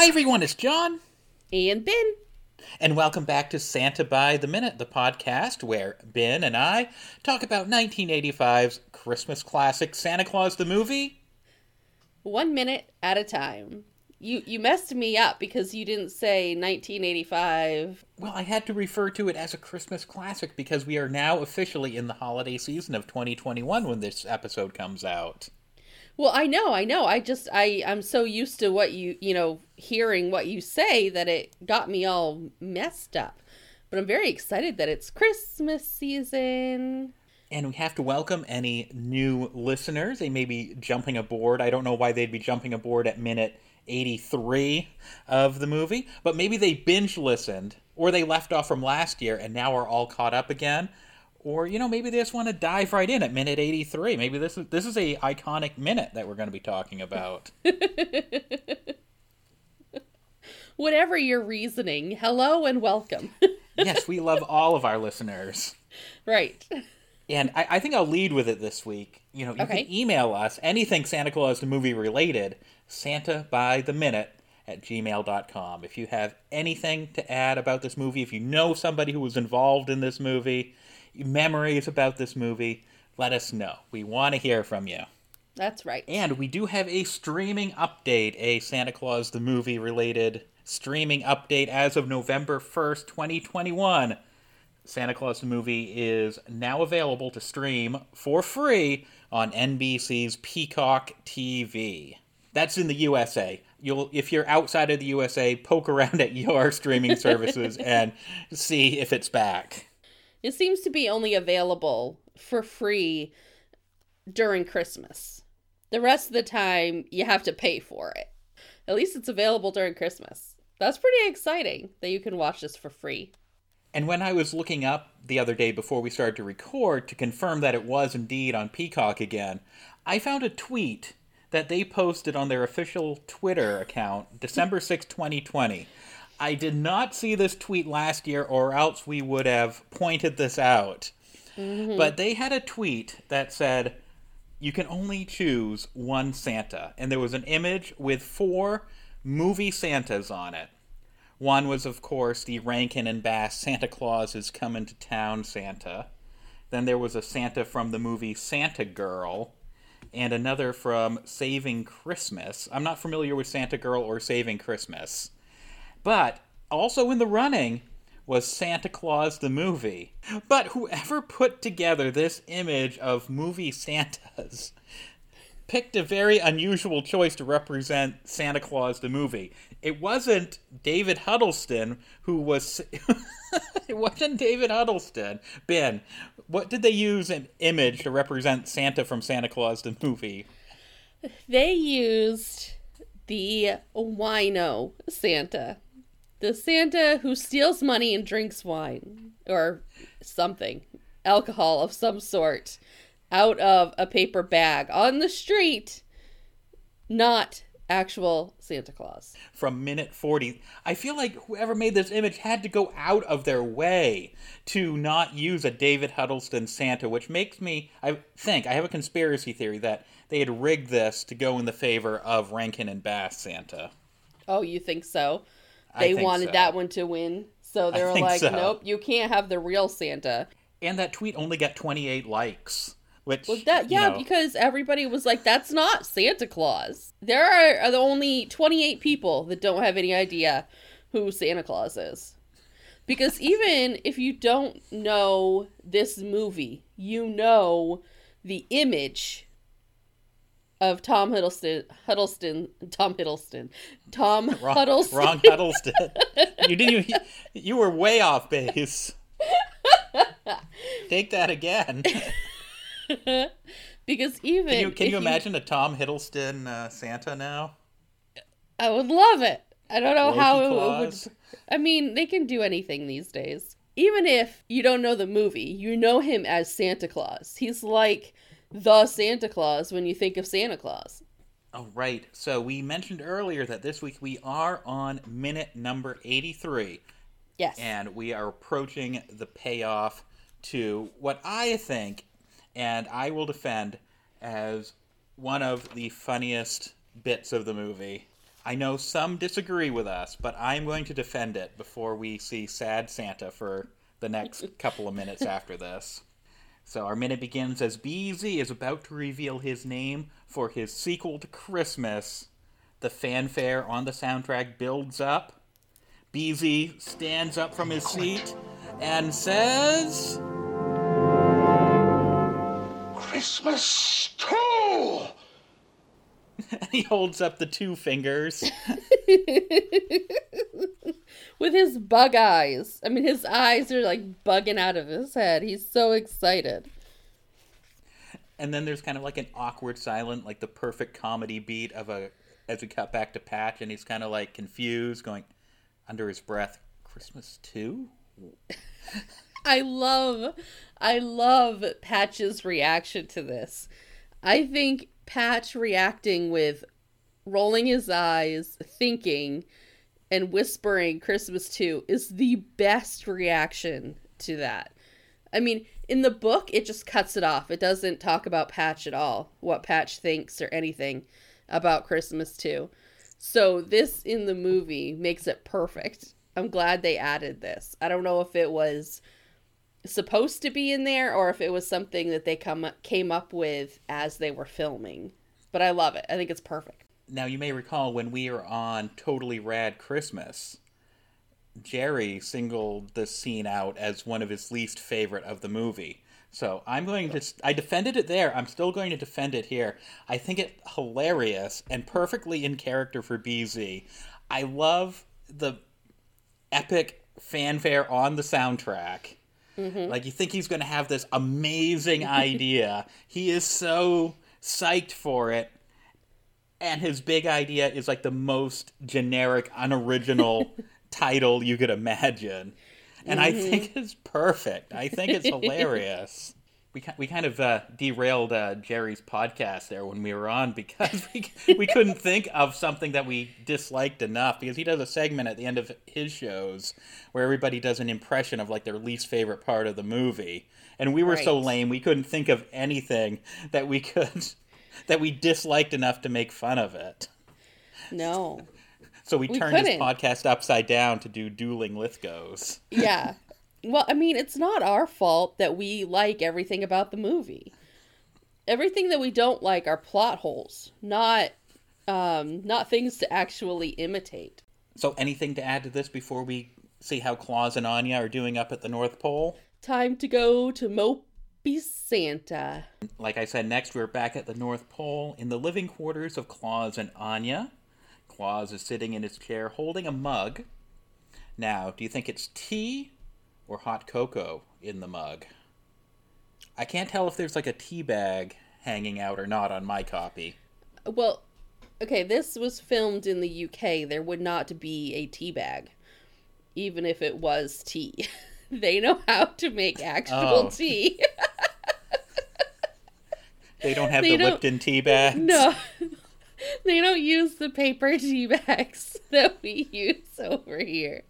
Hi everyone, it's John. And Ben. And welcome back to Santa by the Minute, the podcast where Ben and I talk about 1985's Christmas classic Santa Claus the movie. One minute at a time. You you messed me up because you didn't say 1985. Well, I had to refer to it as a Christmas classic because we are now officially in the holiday season of 2021 when this episode comes out. Well, I know, I know. I just I I'm so used to what you, you know, hearing what you say that it got me all messed up. But I'm very excited that it's Christmas season. And we have to welcome any new listeners. They may be jumping aboard. I don't know why they'd be jumping aboard at minute 83 of the movie, but maybe they binge listened or they left off from last year and now are all caught up again. Or you know maybe they just want to dive right in at minute 83. Maybe this is this is a iconic minute that we're going to be talking about. Whatever your reasoning, hello and welcome. yes, we love all of our listeners. Right. And I, I, think I'll lead with it this week. You know, you okay. can email us anything Santa Claus the movie related, Santa by the minute at gmail.com. If you have anything to add about this movie, if you know somebody who was involved in this movie, memories about this movie, let us know. We want to hear from you. That's right. And we do have a streaming update, a Santa Claus the movie related streaming update as of November 1st, 2021. Santa Claus the Movie is now available to stream for free on NBC's Peacock TV. That's in the USA. You'll if you're outside of the USA, poke around at your streaming services and see if it's back. It seems to be only available for free during Christmas. The rest of the time you have to pay for it. At least it's available during Christmas. That's pretty exciting that you can watch this for free. And when I was looking up the other day before we started to record to confirm that it was indeed on Peacock again, I found a tweet that they posted on their official Twitter account December 6, 2020. I did not see this tweet last year, or else we would have pointed this out. Mm-hmm. But they had a tweet that said, You can only choose one Santa. And there was an image with four movie Santas on it. One was, of course, the Rankin and Bass Santa Claus is Coming to Town Santa. Then there was a Santa from the movie Santa Girl, and another from Saving Christmas. I'm not familiar with Santa Girl or Saving Christmas. But also in the running was Santa Claus the movie. But whoever put together this image of movie Santas picked a very unusual choice to represent Santa Claus the movie. It wasn't David Huddleston who was. it wasn't David Huddleston. Ben, what did they use an image to represent Santa from Santa Claus the movie? They used the wino Santa. The Santa who steals money and drinks wine or something, alcohol of some sort out of a paper bag on the street, not actual Santa Claus. From minute 40. I feel like whoever made this image had to go out of their way to not use a David Huddleston Santa, which makes me I think I have a conspiracy theory that they had rigged this to go in the favor of Rankin and Bass Santa. Oh, you think so? They wanted so. that one to win. So they were like, so. nope, you can't have the real Santa. And that tweet only got 28 likes. Which, well, that yeah, you know, because everybody was like, "That's not Santa Claus." There are, are the only twenty eight people that don't have any idea who Santa Claus is. Because even if you don't know this movie, you know the image of Tom Hiddleston, Huddleston, Tom Hiddleston, Tom wrong, Huddleston. Wrong Huddleston. you didn't. You, you were way off base. Take that again. because even can you, can you imagine a Tom Hiddleston uh, Santa now? I would love it. I don't know Loki how it would. I mean, they can do anything these days. Even if you don't know the movie, you know him as Santa Claus. He's like the Santa Claus when you think of Santa Claus. Oh, right. So we mentioned earlier that this week we are on minute number 83. Yes. And we are approaching the payoff to what I think and I will defend as one of the funniest bits of the movie. I know some disagree with us, but I'm going to defend it before we see Sad Santa for the next couple of minutes after this. So our minute begins as BZ is about to reveal his name for his sequel to Christmas. The fanfare on the soundtrack builds up. BZ stands up from his seat and says, Christmas! he holds up the two fingers. With his bug eyes. I mean, his eyes are like bugging out of his head. He's so excited. And then there's kind of like an awkward silent, like the perfect comedy beat of a as we cut back to Patch and he's kind of like confused, going under his breath, Christmas too? I love I love Patch's reaction to this. I think Patch reacting with rolling his eyes, thinking, and whispering Christmas too is the best reaction to that. I mean, in the book, it just cuts it off. It doesn't talk about Patch at all, what Patch thinks or anything about Christmas too. So, this in the movie makes it perfect. I'm glad they added this. I don't know if it was supposed to be in there or if it was something that they come came up with as they were filming. But I love it. I think it's perfect. Now you may recall when we were on Totally Rad Christmas, Jerry singled this scene out as one of his least favorite of the movie. So I'm going to I defended it there. I'm still going to defend it here. I think it hilarious and perfectly in character for BZ. I love the epic fanfare on the soundtrack. Mm-hmm. Like you think he's going to have this amazing idea. he is so psyched for it. And his big idea is like the most generic, unoriginal title you could imagine. And mm-hmm. I think it's perfect. I think it's hilarious. We, we kind of uh, derailed uh, Jerry's podcast there when we were on because we, we couldn't think of something that we disliked enough because he does a segment at the end of his shows where everybody does an impression of like their least favorite part of the movie. And we were right. so lame we couldn't think of anything that we could that we disliked enough to make fun of it. No. So we, we turned couldn't. his podcast upside down to do dueling Lithgows. Yeah. Well, I mean, it's not our fault that we like everything about the movie. Everything that we don't like are plot holes, not um, not things to actually imitate. So, anything to add to this before we see how Claus and Anya are doing up at the North Pole? Time to go to Mope be Santa. Like I said, next we're back at the North Pole in the living quarters of Claus and Anya. Claus is sitting in his chair holding a mug. Now, do you think it's tea or hot cocoa in the mug? I can't tell if there's like a tea bag hanging out or not on my copy. Well, okay, this was filmed in the UK. There would not be a tea bag, even if it was tea. they know how to make actual oh. tea. They don't have they the don't, Lipton tea bags. No. They don't use the paper tea bags that we use over here.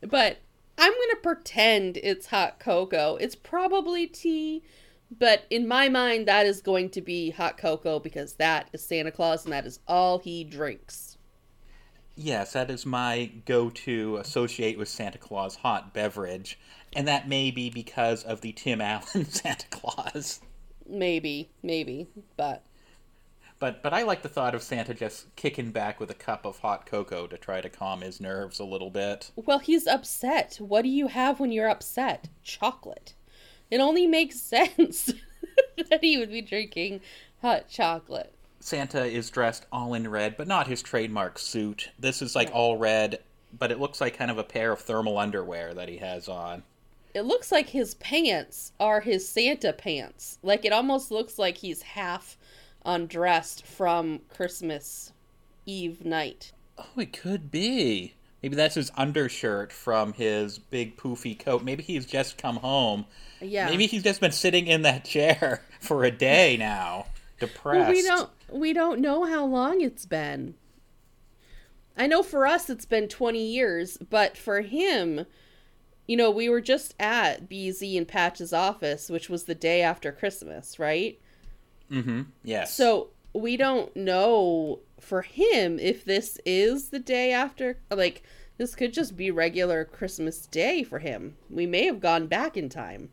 But I'm going to pretend it's hot cocoa. It's probably tea, but in my mind, that is going to be hot cocoa because that is Santa Claus and that is all he drinks. Yes, that is my go to associate with Santa Claus hot beverage. And that may be because of the Tim Allen Santa Claus. Maybe, maybe, but but but I like the thought of Santa just kicking back with a cup of hot cocoa to try to calm his nerves a little bit. Well, he's upset. What do you have when you're upset? Chocolate. It only makes sense that he would be drinking hot chocolate. Santa is dressed all in red, but not his trademark suit. This is like all red, but it looks like kind of a pair of thermal underwear that he has on it looks like his pants are his Santa pants. Like it almost looks like he's half undressed from Christmas Eve night. Oh, it could be. Maybe that's his undershirt from his big poofy coat. Maybe he's just come home. Yeah. Maybe he's just been sitting in that chair for a day now, depressed. Well, we don't we don't know how long it's been. I know for us it's been 20 years, but for him, you know, we were just at BZ and Patch's office, which was the day after Christmas, right? Mm-hmm. Yes. So we don't know for him, if this is the day after, like, this could just be regular Christmas Day for him. We may have gone back in time.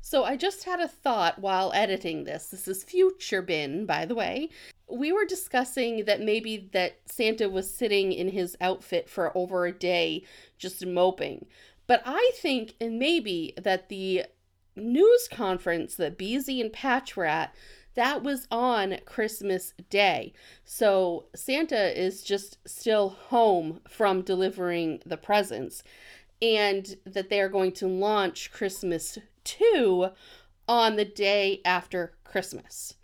So I just had a thought while editing this. This is future Ben, by the way. We were discussing that maybe that Santa was sitting in his outfit for over a day just moping. But I think and maybe that the news conference that Beezy and Patch were at that was on Christmas Day. So Santa is just still home from delivering the presents and that they are going to launch Christmas 2 on the day after Christmas.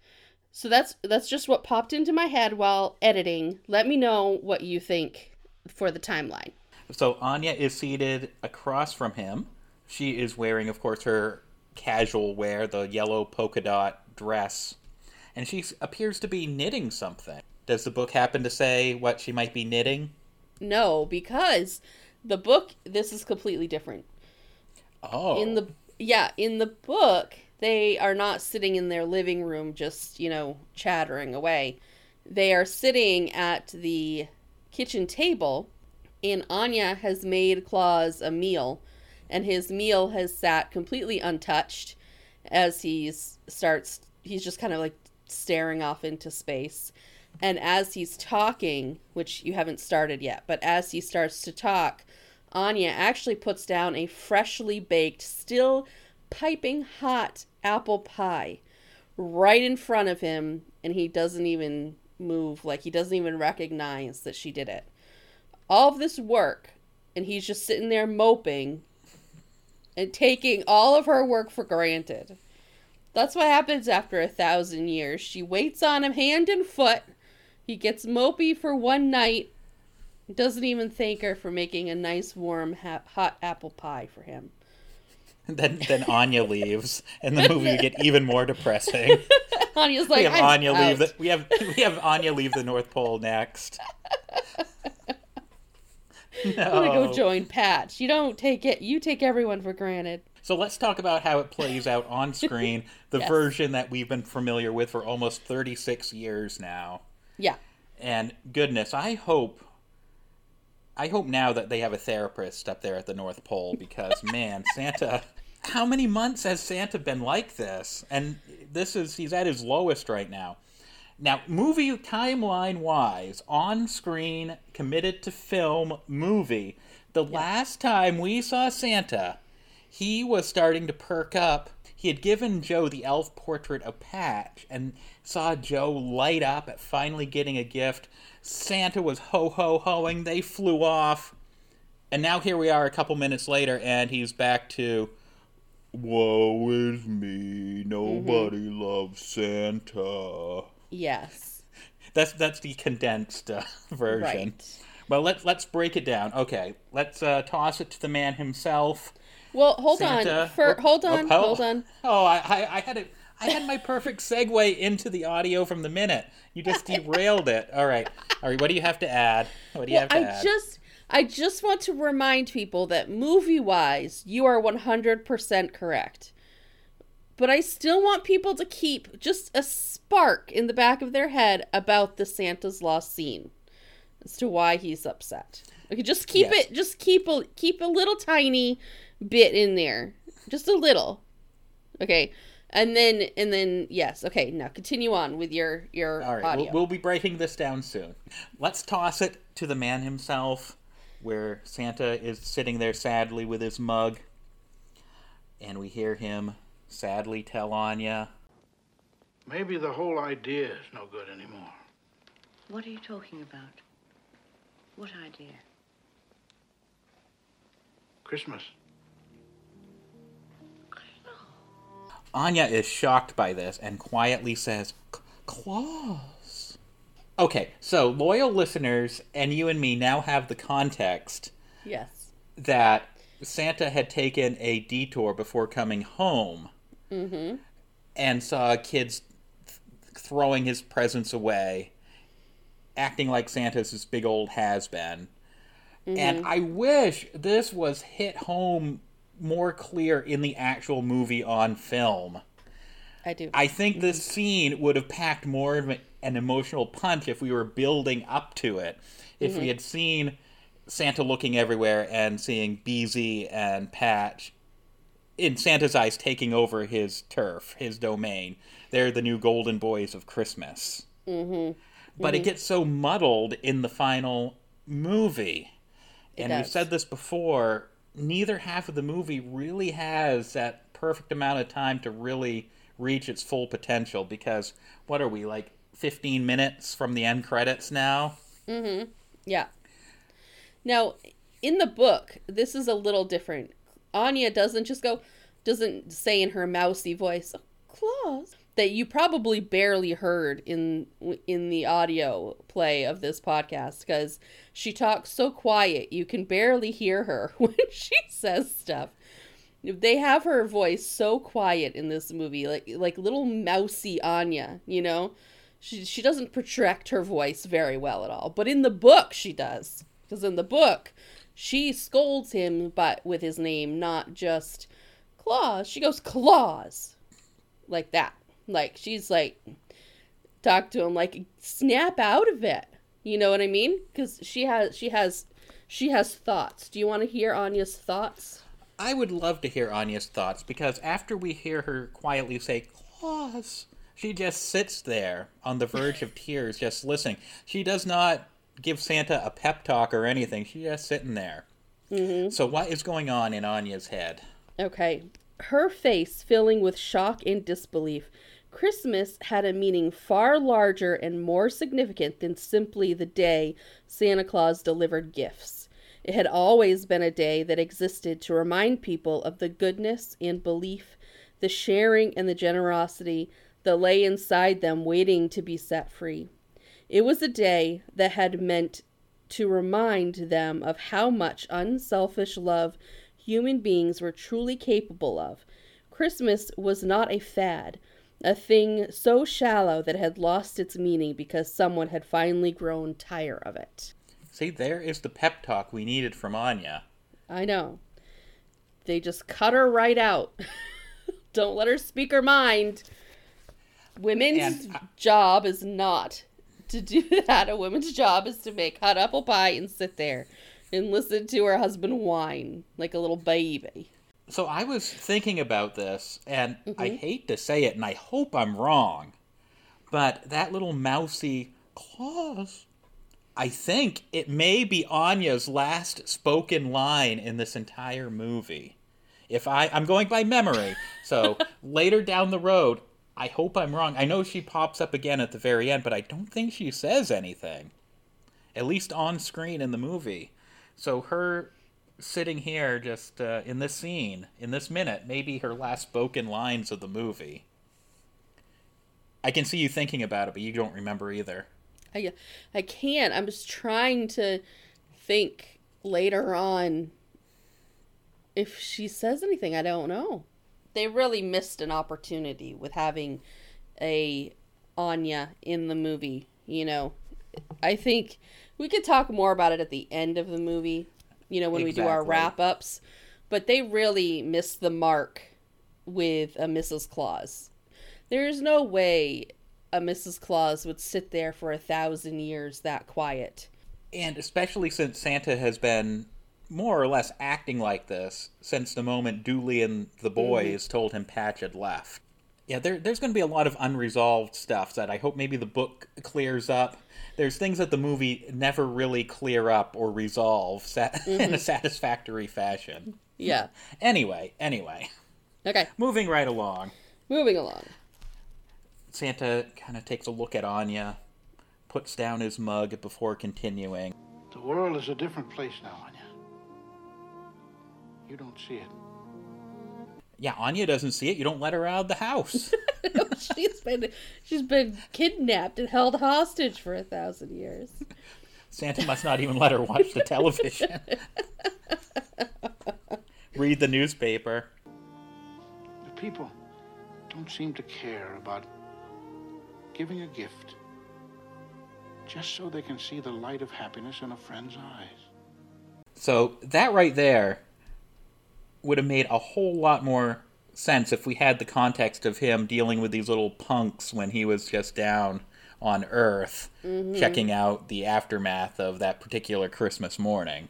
So that's that's just what popped into my head while editing. Let me know what you think for the timeline. So Anya is seated across from him. She is wearing, of course, her casual wear, the yellow polka dot dress, and she appears to be knitting something. Does the book happen to say what she might be knitting? No, because the book this is completely different. Oh. In the yeah, in the book, they are not sitting in their living room just, you know, chattering away. They are sitting at the kitchen table, and Anya has made Claus a meal, and his meal has sat completely untouched as he starts he's just kind of like staring off into space. And as he's talking, which you haven't started yet, but as he starts to talk, Anya actually puts down a freshly baked, still piping hot apple pie right in front of him, and he doesn't even move, like he doesn't even recognize that she did it. All of this work, and he's just sitting there moping and taking all of her work for granted. That's what happens after a thousand years. She waits on him hand and foot. He gets mopey for one night. Doesn't even thank her for making a nice, warm, ha- hot apple pie for him. then then Anya leaves, and the movie would get even more depressing. Anya's like, we have "I'm Anya leave the we have we have Anya leave the North Pole next. I'm gonna go join Patch. You don't take it. You take everyone for granted. So let's talk about how it plays out on screen, the Yes. version that we've been familiar with for almost 36 years now. Yeah. And goodness, I hope I hope now that they have a therapist up there at the North Pole because man, Santa how many months has Santa been like this? And this is he's at his lowest right now. Now, movie timeline wise, on screen, committed to film movie, the last time we saw Santa, he was starting to perk up. He had given Joe the elf portrait a patch and saw Joe light up at finally getting a gift. Santa was ho ho hoing, they flew off. And now here we are a couple minutes later, and he's back to Woe is me, mm-hmm. nobody loves Santa. Yes. That's that's the condensed uh, version. Right. Well, let's let's break it down. Okay, let's uh, toss it to the man himself. Well, hold Santa. on. For, Oh, hold on. oh. Hold on. Oh, I, I, I had it. I had my perfect segue into the audio from the minute. You just derailed it. All right. All right. What do you have to add? What do you Well, have to I add? just I just want to remind people that movie wise, you are 100% correct. But I still want people to keep just a spark in the back of their head about the Santa's Lost scene as to why he's upset. Okay, just keep Yes. it just keep a keep a little tiny bit in there. Just a little. Okay. And then and then yes, okay, now continue on with your your All right. audio. We'll, we'll be breaking this down soon. Let's toss it to the man himself, where Santa is sitting there sadly with his mug, and we hear him sadly tell Anya, Maybe the whole idea is no good anymore. What are you talking about? What idea? Christmas. Anya is shocked by this and quietly says, "C- Claus. Okay, so loyal listeners and you and me now have the context yes. that Santa had taken a detour before coming home Mm-hmm. and saw kids th- throwing his presents away, acting like Santa's this big old has been. Mm-hmm. And I wish this was hit home more clear in the actual movie on film. I do. I think this mm-hmm. scene would have packed more of an emotional punch if we were building up to it. If we had seen Santa looking everywhere and seeing BZ and Patch in Santa's eyes taking over his turf, his domain. They're the new golden boys of Christmas. Mm-hmm. But it gets so muddled in the final movie. and we've said this before, neither half of the movie really has that perfect amount of time to really reach its full potential because what are we like 15 minutes from the end credits now? Yeah. Now, in the book, this is a little different. Anya doesn't just go, doesn't say in her mousy voice, oh, "Claus," that you probably barely heard in in the audio play of this podcast because she talks so quiet you can barely hear her when she says stuff. They have her voice so quiet in this movie, like like little mousy Anya, you know. She she doesn't project her voice very well at all, but in the book she does. Because in the book, she scolds him, but with his name, not just Claus. She goes Claus, like that. Like she's like, talk to him like snap out of it. You know what I mean? Because she has she has she has thoughts. Do you want to hear Anya's thoughts? I would love to hear Anya's thoughts because after we hear her quietly say, Claus, she just sits there on the verge of tears, just listening. She does not give Santa a pep talk or anything. She's just sitting there. Mm-hmm. So, what is going on in Anya's head? Okay. Her face filling with shock and disbelief. Christmas had a meaning far larger and more significant than simply the day Santa Claus delivered gifts. It had always been a day that existed to remind people of the goodness and belief, the sharing and the generosity that lay inside them waiting to be set free. It was a day that had meant to remind them of how much unselfish love human beings were truly capable of. Christmas was not a fad, a thing so shallow that it had lost its meaning because someone had finally grown tired of it. See, there is the pep talk we needed from Anya. I know. They just cut her right out. Don't let her speak her mind. Women's I- job is not to do that. A woman's job is to make hot apple pie and sit there and listen to her husband whine like a little baby. So, I was thinking about this, and I mm-hmm. hate to say it, and I hope I'm wrong, but that little mousy Claus I think it may be Anya's last spoken line in this entire movie. If I I'm going by memory. So later down the road, I hope I'm wrong. I know she pops up again at the very end, but I don't think she says anything. At least on screen in the movie. So her sitting here just uh, in this scene, in this minute, maybe her last spoken lines of the movie. I can see you thinking about it, but you don't remember either. I I can't. I'm just trying to think later on if she says anything. I don't know. They really missed an opportunity with having a Anya in the movie, you know. I think we could talk more about it at the end of the movie, you know, when we do our wrap ups, but they really missed the mark with a Mrs. Claus. There's no way a Mrs. Claus would sit there for a thousand years that quiet. And especially since Santa has been more or less acting like this since the moment Dooley and the mm-hmm. boys told him Patch had left. Yeah, there, there's going to be a lot of unresolved stuff that I hope maybe the book clears up. There's things that the movie never really clear up or resolve sa- in a mm-hmm. satisfactory fashion. Yeah. Anyway, anyway, Okay, moving right along. moving along. Santa kind of takes a look at Anya, puts down his mug before continuing. The world is a different place now, Anya. You don't see it. Yeah, Anya doesn't see it. You don't let her out of the house. she's been she's been kidnapped and held hostage for a thousand years. Santa must not even let her watch the television. Read the newspaper. The people don't seem to care about giving a gift just so they can see the light of happiness in a friend's eyes. So that right there would have made a whole lot more sense if we had the context of him dealing with these little punks when he was just down on Earth, mm-hmm. checking out the aftermath of that particular Christmas morning.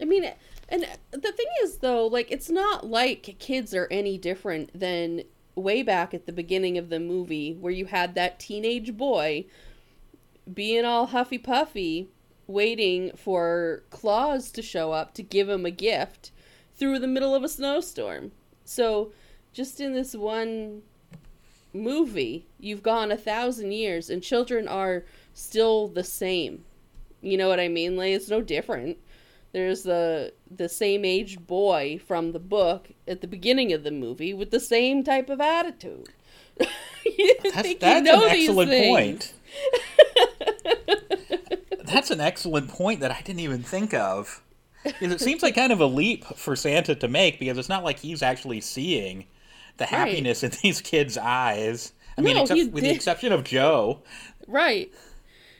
I mean, and the thing is, though, like, it's not like kids are any different than way back at the beginning of the movie where you had that teenage boy being all huffy puffy, waiting for Claus to show up to give him a gift through the middle of a snowstorm. So, just in this one movie, you've gone a thousand years and children are still the same. You know what I mean? Like, it's no different. There's the the same age boy from the book at the beginning of the movie with the same type of attitude. you That's, think that's you know an excellent point. that's an excellent point that I didn't even think of. Because it seems like kind of a leap for Santa to make because it's not like he's actually seeing the happiness in these kids' eyes. I mean, except, he with the exception of Joe. Right.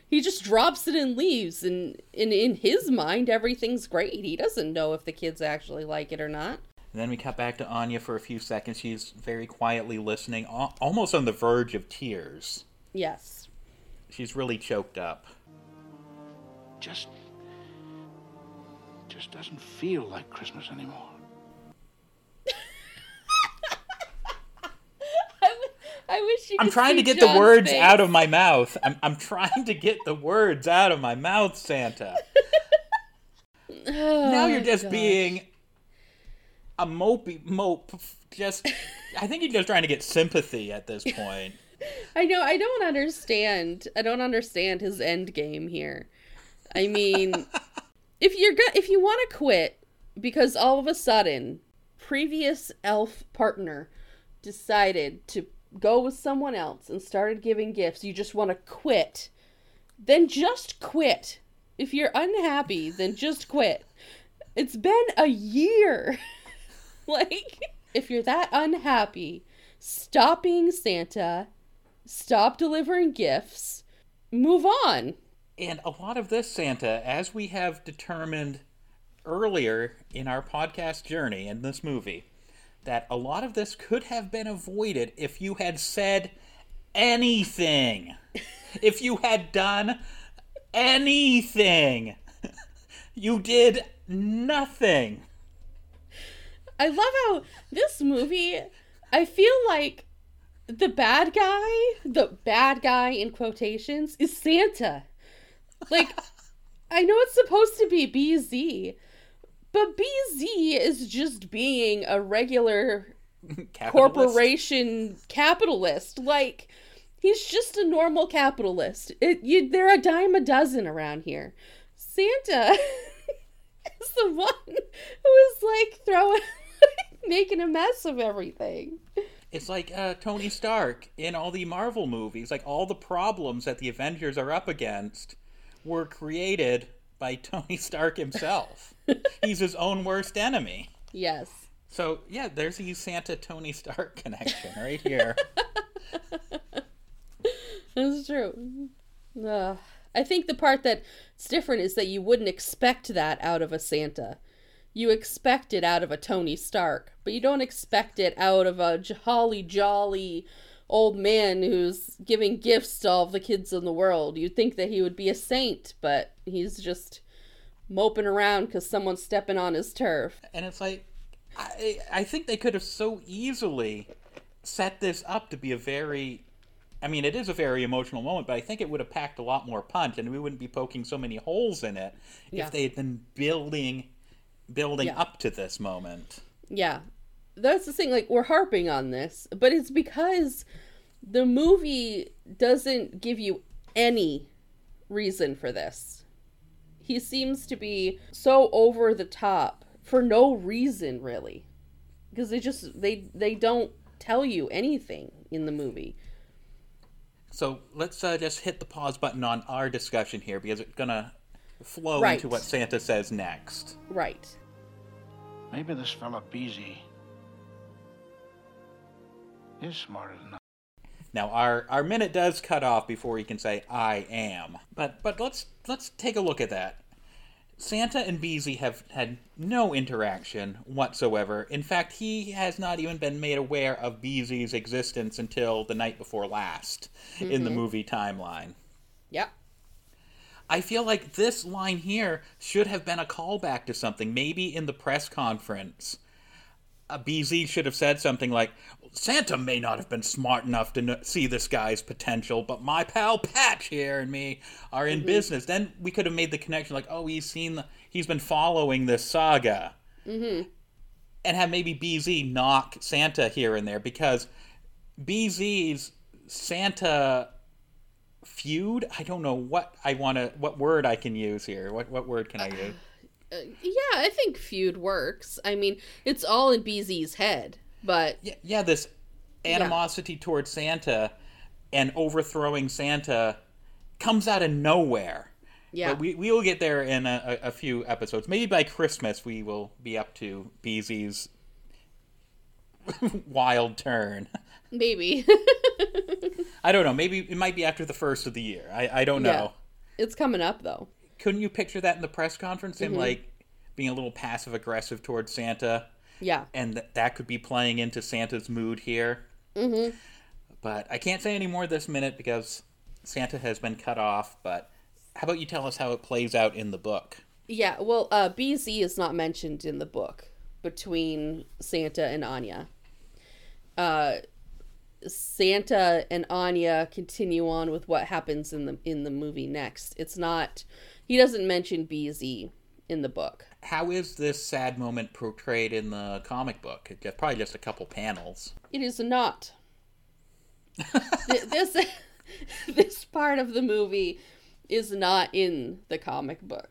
He just drops it and leaves and in in his mind everything's great. He doesn't know if the kids actually like it or not. And then we cut back to Anya for a few seconds. She's very quietly listening, almost on the verge of tears. Yes. She's really choked up. Just. Just doesn't feel like Christmas anymore. I, w- I wish you I'm could trying to see get the words face. out of my mouth. I'm, I'm trying to get the words out of my mouth, Santa. now you're oh, just Oh, gosh. being a mopey mope. Just, I think you're just trying to get sympathy at this point. I know. I don't understand. I don't understand his end game here. I mean, if you're go- if you want to quit because all of a sudden previous elf partner decided to go with someone else and started giving gifts, you just want to quit. Then just quit. If you're unhappy, then just quit. It's been a year. like, if you're that unhappy, stop being Santa, stop delivering gifts, move on. And a lot of this, Santa, as we have determined earlier in our podcast journey in this movie, that a lot of this could have been avoided if you had said anything. if you had done anything. you did nothing. I love how this movie, I feel like the bad guy, the bad guy in quotations, is Santa. Like, I know it's supposed to be BZ, but BZ is just being a regular Capitalist. corporation capitalist. Like, he's just a normal capitalist. It, you, they're a dime a dozen around here. Santa is the one who is like throwing, making a mess of everything. It's like uh, Tony Stark in all the Marvel movies. Like all the problems that the Avengers are up against were created by Tony Stark himself. He's his own worst enemy. Yes. So yeah, there's the Santa Tony Stark connection right here. That's true. I think the part that's different is that you wouldn't expect that out of a Santa. You expect it out of a Tony Stark, but you don't expect it out of a jolly, jolly old man who's giving gifts to all the kids in the world. You'd think that he would be a saint, but he's just moping around because someone's stepping on his turf. And it's like, I I think they could have so easily set this up to be a very, I mean, it is a very emotional moment, but I think it would have packed a lot more punch, and we wouldn't be poking so many holes in it Yeah. if they had been building, building Yeah. up to this moment. Yeah. That's the thing, like, we're harping on this, but it's because the movie doesn't give you any reason for this. He seems to be so over the top for no reason, really. Because they just, they, they don't tell you anything in the movie. So let's uh, just hit the pause button on our discussion here because it's gonna flow Right. into what Santa says next. Right. Maybe this fella Beezy is smarter than I. Now our our minute does cut off before he can say I am. But but let's let's take a look at that. Santa and Beezy have had no interaction whatsoever. In fact, he has not even been made aware of Beezy's existence until the night before last in the mm-hmm. movie timeline. Yep. I feel like this line here should have been a callback to something. Maybe in the press conference, uh, BZ should have said something like, Santa may not have been smart enough to see this guy's potential, but my pal Patch here and me are in business. Then we could have made the connection like, oh, he's seen, the, he's been following this saga. Mm-hmm. And have maybe BZ knock Santa here and there because BZ's Santa feud. I don't know what I want to, what word I can use here. What what word can I use? Uh, yeah, I think feud works. I mean, it's all in BZ's head, but Yeah, yeah, this animosity towards Santa and overthrowing Santa comes out of nowhere. yeah. But we we will get there in a, a, a few episodes. Maybe by Christmas we will be up to BZ's wild turn. maybe. I don't know. Maybe it might be after the first of the year. I, I don't know. Yeah. it's coming up though. Couldn't you picture that in the press conference? Mm-hmm. Him like being a little passive aggressive towards Santa, Yeah. and th- that could be playing into Santa's mood here. Mm-hmm. But I can't say any more this minute because Santa has been cut off. But how about you tell us how it plays out in the book? Yeah, well, uh, BZ is not mentioned in the book between Santa and Anya. Uh, Santa and Anya continue on with what happens in the in the movie next. It's not he doesn't mention BZ in the book. How is this sad moment portrayed in the comic book? It's probably just a couple panels. It is not. Th- this this part of the movie is not in the comic book.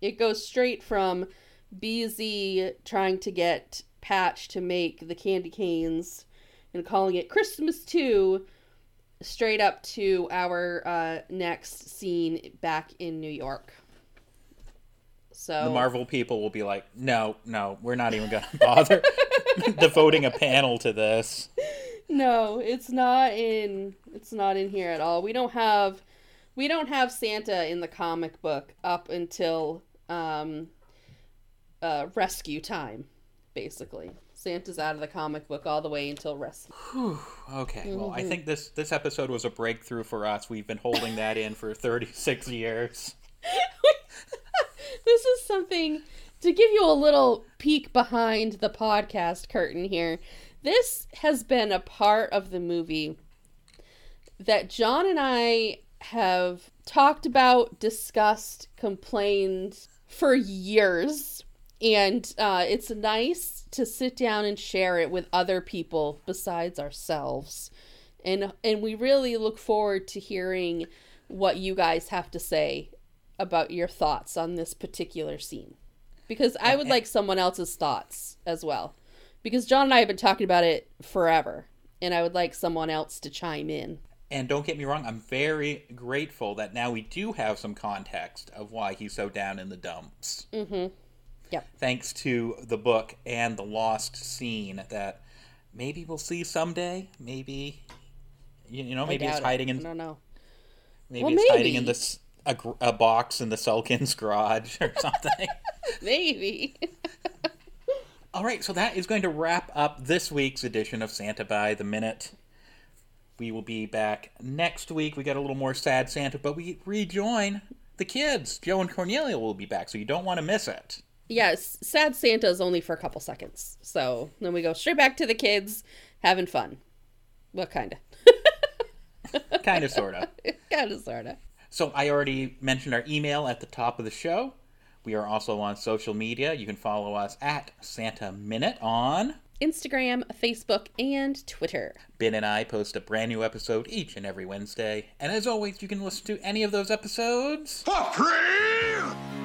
It goes straight from BZ trying to get Patch to make the candy canes and calling it Christmas 2 straight up to our uh, next scene back in New York. So The Marvel people will be like, no, no, we're not even going to bother devoting a panel to this. No, it's not in it's not in here at all. We don't have we don't have Santa in the comic book up until um uh rescue time, basically. Santa's out of the comic book all the way until rescue. Okay, well, Mm-hmm. I think this this episode was a breakthrough for us. We've been holding that in for 36 years. this is something to give you a little peek behind the podcast curtain here. This has been a part of the movie that John and I have talked about, discussed, complained for years. And uh, it's nice to sit down and share it with other people besides ourselves. And, and we really look forward to hearing what you guys have to say about your thoughts on this particular scene. Because I would like someone else's thoughts as well. Because John and I have been talking about it forever. And I would like someone else to chime in. And don't get me wrong, I'm very grateful that now we do have some context of why he's so down in the dumps. Mm-hmm. Yep. Thanks to the book and the lost scene that maybe we'll see someday. Maybe, you, you know, maybe it's it. hiding I in don't know. maybe Well, it's hiding in this a, a box in the Salkind's garage or something. Maybe. All right, so that is going to wrap up this week's edition of Santa by the Minute. We will be back next week. We got a little more sad Santa, but we rejoin the kids. Joe and Cornelia will be back, so you don't want to miss it. Yes, Sad Santa is only for a couple seconds. So then we go straight back to the kids having fun. What kind of? Kind of, sort of. kind of, sort of. So I already mentioned our email at the top of the show. We are also on social media. You can follow us at Santa Minute on. Instagram, Facebook, and Twitter. Ben and I post a brand new episode each and every Wednesday. And as always, you can listen to any of those episodes For free!